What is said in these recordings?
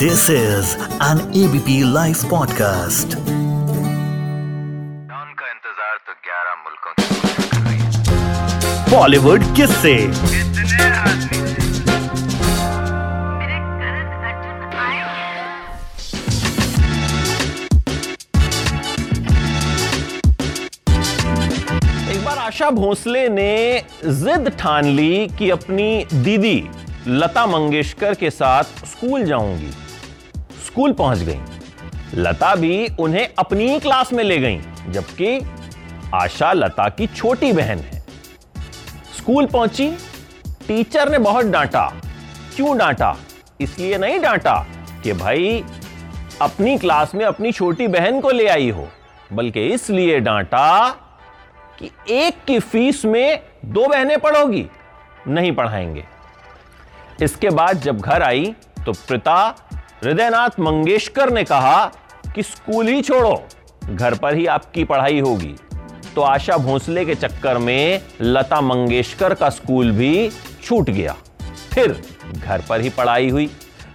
This is an ABP Life podcast. का इंतज़ार तो 11 मुल्कों बॉलीवुड किससे कितने आदमी मेरे करण अर्जुन आए हैं? एक बार आशा भोसले ने जिद ठान ली कि अपनी दीदी लता मंगेशकर के साथ स्कूल जाऊँगी। स्कूल पहुँच गई। लता भी उन्हें अपनी क्लास में ले गई, जबकि आशा लता की छोटी बहन है। स्कूल पहुँची, टीचर ने बहुत डांटा। क्यों डांटा? इसलिए नहीं डांटा कि भाई, अपनी क्लास में अपनी छोटी बहन को ले आई हो, बल्कि इसलिए डांटा कि एक की फ़ीस में दो बहनें पढ़ोगी, नहीं पढ़ाएँगे। इसके बाद जब घर आई तो पिता हृदयनाथ मंगेशकर ने कहा कि स्कूल ही छोड़ो, घर पर ही आपकी पढ़ाई होगी। तो आशा भोसले के चक्कर में लता मंगेशकर का स्कूल भी छूट गया। फिर घर पर ही पढ़ाई हुई।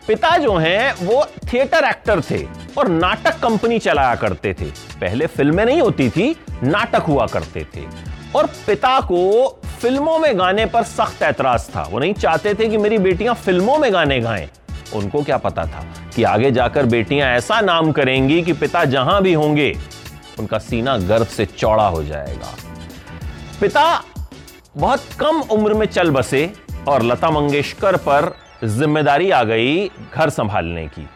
पिता जो हैं, वो थिएटर एक्टर थे और नाटक कंपनी चलाया करते थे। पहले फ़िल्में नहीं होती थी, नाटक हुआ करते थे। और पिता को फ़िल्मों में गाने पर सख्त ऐतराज था। वो नहीं चाहते थे कि मेरी बेटियाँ फ़िल्मों में गाने गाएँ। उनको क्या पता था कि आगे जाकर बेटियाँ ऐसा नाम करेंगी कि पिता जहाँ भी होंगे, उनका सीना गर्व से चौड़ा हो जाएगा। पिता बहुत कम उम्र में चल बसे और लता मंगेशकर पर ज़िम्मेदारी आ गई घर संभालने की।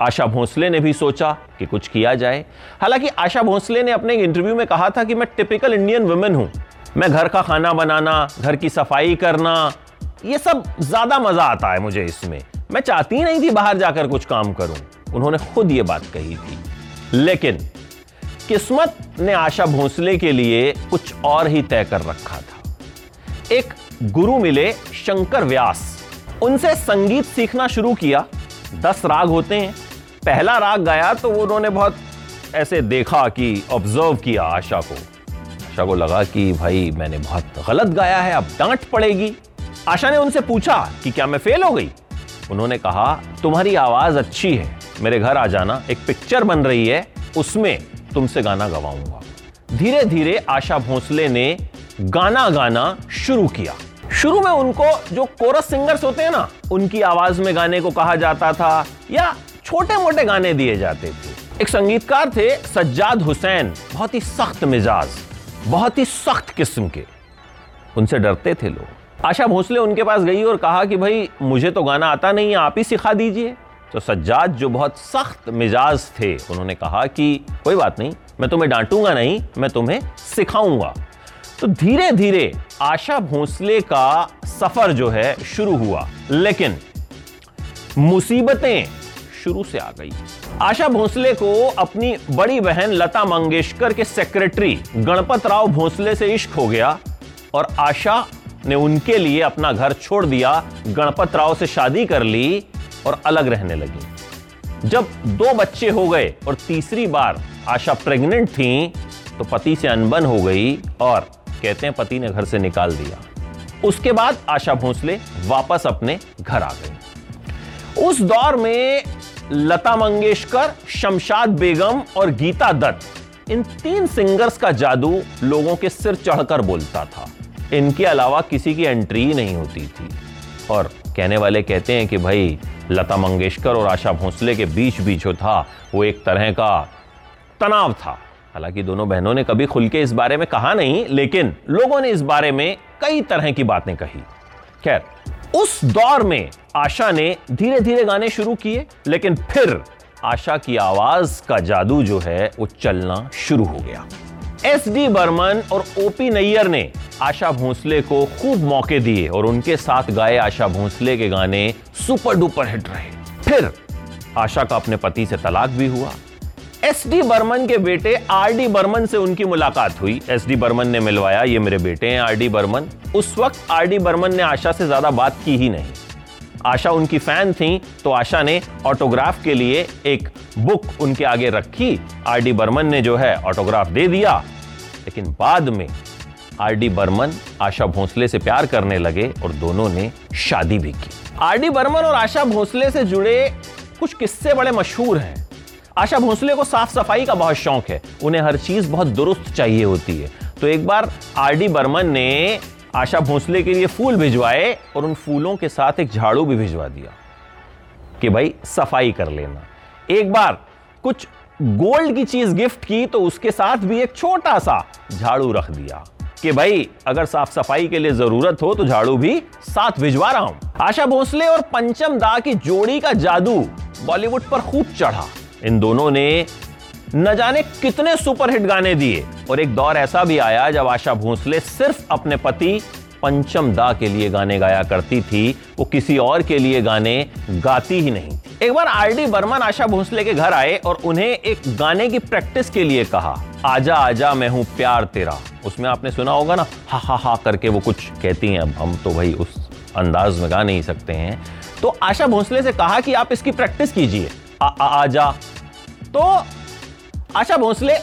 आशा भोसले ने भी सोचा कि कुछ किया जाए। हालाँकि आशा भोसले ने अपने इंटरव्यू में कहा था कि मैं टिपिकल इंडियन वुमेन हूँ। मैं घर का खाना बनाना, घर की सफ़ाई करना, ये सब ज़्यादा मज़ा आता है मुझे इसमें। मैं चाहती नहीं थी बाहर जाकर कुछ काम करूँ। उन्होंने खुद ये बात कही थी। लेकिन किस्मत ने आशा भोसले के लिए कुछ और ही तय कर रखा था। एक गुरु मिले, शंकर व्यास। उनसे संगीत सीखना शुरू किया। दस राग होते हैं। पहला राग गाया तो उन्होंने बहुत ऐसे देखा कि ऑब्ज़र्व किया आशा को। आशा को लगा कि भाई, मैंने बहुत गलत गाया है, अब डांट पड़ेगी। आशा ने उनसे पूछा कि क्या मैं फेल हो गई? उन्होंने कहा, तुम्हारी आवाज़ अच्छी है, मेरे घर आ जाना, एक पिक्चर बन रही है, उसमें तुमसे गाना गवाऊँगा। धीरे धीरे आशा भोसले ने गाना गाना शुरू किया। शुरू में उनको जो कोरस सिंगर्स होते हैं ना, उनकी आवाज़ में गाने को कहा जाता था, या छोटे मोटे गाने दिए जाते थे। एक संगीतकार थे, सज्जाद हुसैन, बहुत ही सख्त मिजाज, बहुत ही सख्त किस्म के। उनसे डरते थे लोग। आशा भोसले उनके पास गई और कहा कि भाई, मुझे तो गाना आता नहीं है, आप ही सिखा दीजिए। तो सज्जाद जो बहुत सख्त मिजाज थे, उन्होंने कहा कि, कोई बात नहीं, मैं तुम्हें डांटूँगा नहीं, मैं तुम्हें सिखाऊँगा। तो धीरे धीरे आशा भोसले का सफ़र जो है, शुरू हुआ। लेकिन मुसीबतें शुरू से आ गई। आशा भोसले को अपनी बड़ी बहन लता मंगेशकर के सेक्रेटरी गणपत राव भोसले से इश्क हो गया और आशा ने उनके लिए अपना घर छोड़ दिया, गणपत राव से शादी कर ली और अलग रहने लगी। जब दो बच्चे हो गए और तीसरी बार आशा प्रेग्नेंट थी तो पति से अनबन हो गई और कहते हैं पति ने घर से निकाल दिया। उसके बाद आशा भोसले वापस अपने घर आ गई। उस दौर में लता मंगेशकर, शमशाद बेगम और गीता दत्त, इन तीन सिंगर्स का जादू लोगों के सिर चढ़कर बोलता था। इनके अलावा किसी की एंट्री ही नहीं होती थी। और कहने वाले कहते हैं कि भाई, लता मंगेशकर और आशा भोसले के बीच बीच जो था, वो एक तरह का तनाव था। हालाँकि दोनों बहनों ने कभी खुल के इस बारे में कहा नहीं, लेकिन लोगों ने इस बारे में कई तरह की बातें कही। खैर, उस दौर में आशा ने धीरे धीरे गाने शुरू किए, लेकिन फिर आशा की आवाज़ का जादू जो है, वो चलना शुरू हो गया। एस डी बर्मन और ओपी नैयर ने आशा भोसले को खूब मौके दिए और उनके साथ गाए आशा भोसले के गाने सुपर डुपर हिट रहे। फिर आशा का अपने पति से तलाक भी हुआ। एस डी बर्मन के बेटे आर डी बर्मन से उनकी मुलाकात हुई। एस डी बर्मन ने मिलवाया, ये मेरे बेटे हैं आर डी बर्मन। उस वक्त आर डी बर्मन ने आशा से ज़्यादा बात की ही नहीं। आशा उनकी फ़ैन थी तो आशा ने ऑटोग्राफ के लिए एक बुक उनके आगे रखी। आर डी बर्मन ने जो है ऑटोग्राफ दे दिया लेकिन बाद में आर डी बर्मन आशा भोसले से प्यार करने लगे और दोनों ने शादी भी की। आर डी बर्मन और आशा भोसले से जुड़े कुछ किस्से बड़े मशहूर हैं। आशा भोसले को साफ़ सफ़ाई का बहुत शौक है। उन्हें हर चीज़ बहुत दुरुस्त चाहिए होती है। तो एक बार आर डी बर्मन ने आशा भोसले के लिए फूल भिजवाए और उन फूलों के साथ एक झाड़ू भी भिजवा दिया कि भाई सफ़ाई कर लेना। एक बार कुछ गोल्ड की चीज़ गिफ्ट की तो उसके साथ भी एक छोटा सा झाड़ू रख दिया कि भाई, अगर साफ़ सफ़ाई के लिए ज़रूरत हो तो झाड़ू भी साथ भिजवा रहा हूँ। आशा भोसले और पंचम दा की जोड़ी का जादू बॉलीवुड पर खूब चढ़ा। इन दोनों ने न जाने कितने सुपरहिट गाने दिए और एक दौर ऐसा भी आया जब आशा भोसले सिर्फ़ अपने पति पंचम दा के लिए गाने गाया करती थी। वो किसी और के लिए गाने गाती ही नहीं। एक बार आर डी बर्मन आशा भोसले के घर आए और उन्हें एक गाने की प्रैक्टिस के लिए कहा, आजा आजा, मैं हूँ प्यार तेरा। उसमें आपने सुना होगा ना, हा हा हा, करके वो कुछ कहती हैं। अब हम तो भाई उस अंदाज में गा नहीं सकते हैं। तो आशा भोसले से कहा कि आप इसकी प्रैक्टिस कीजिए। आजा। तो आशा भोसले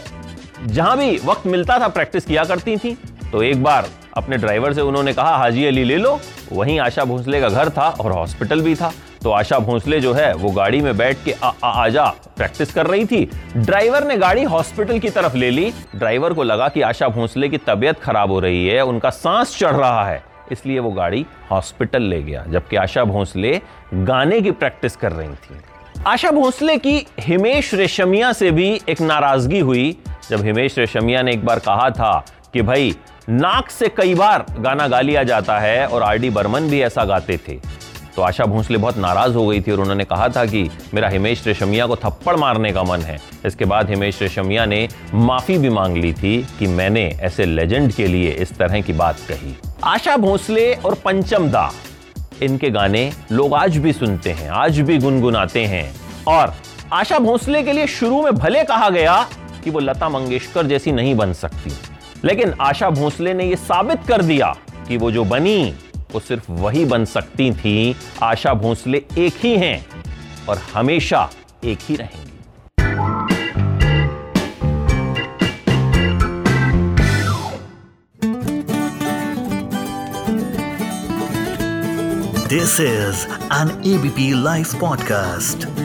जहाँ भी वक्त मिलता था प्रैक्टिस किया करती थी। तो एक बार अपने ड्राइवर से उन्होंने कहा हाजी अली ले लो। वहीं आशा भोसले का घर था और हॉस्पिटल भी था। तो आशा भोसले जो है वो गाड़ी में बैठ के आ, आ, आजा प्रैक्टिस कर रही थी। ड्राइवर ने गाड़ी हॉस्पिटल की तरफ़ ले ली। ड्राइवर को लगा कि आशा भोसले की तबीयत खराब हो रही है उनका सांस चढ़ रहा है। इसलिए वो गाड़ी हॉस्पिटल ले गया जबकि आशा भोसले गाने की प्रैक्टिस कर रही थी। आशा भोसले की हिमेश रेशमिया से भी एक नाराज़गी हुई। जब हिमेश रेशमिया ने एक बार कहा था कि भाई नाक से कई बार गाना गा लिया जाता है और आर डी बर्मन भी ऐसा गाते थे। तो आशा भोसले बहुत नाराज़ हो गई थी और उन्होंने कहा था कि मेरा हिमेश रेशमिया को थप्पड़ मारने का मन है। इसके बाद हिमेश रेशमिया ने माफ़ी भी मांग ली थी कि मैंने ऐसे लेजेंड के लिए इस तरह की बात कही। आशा भोसले और पंचम दा, इनके गाने लोग आज भी सुनते हैं, आज भी गुनगुनाते हैं। और आशा भोसले के लिए शुरू में भले कहा गया कि वो लता मंगेशकर जैसी नहीं बन सकती। लेकिन आशा भोसले ने यह साबित कर दिया कि वो जो बनी वो सिर्फ़ वही बन सकती थी आशा भोसले एक ही हैं और हमेशा एक ही रहेंगे this is an ABP live podcast.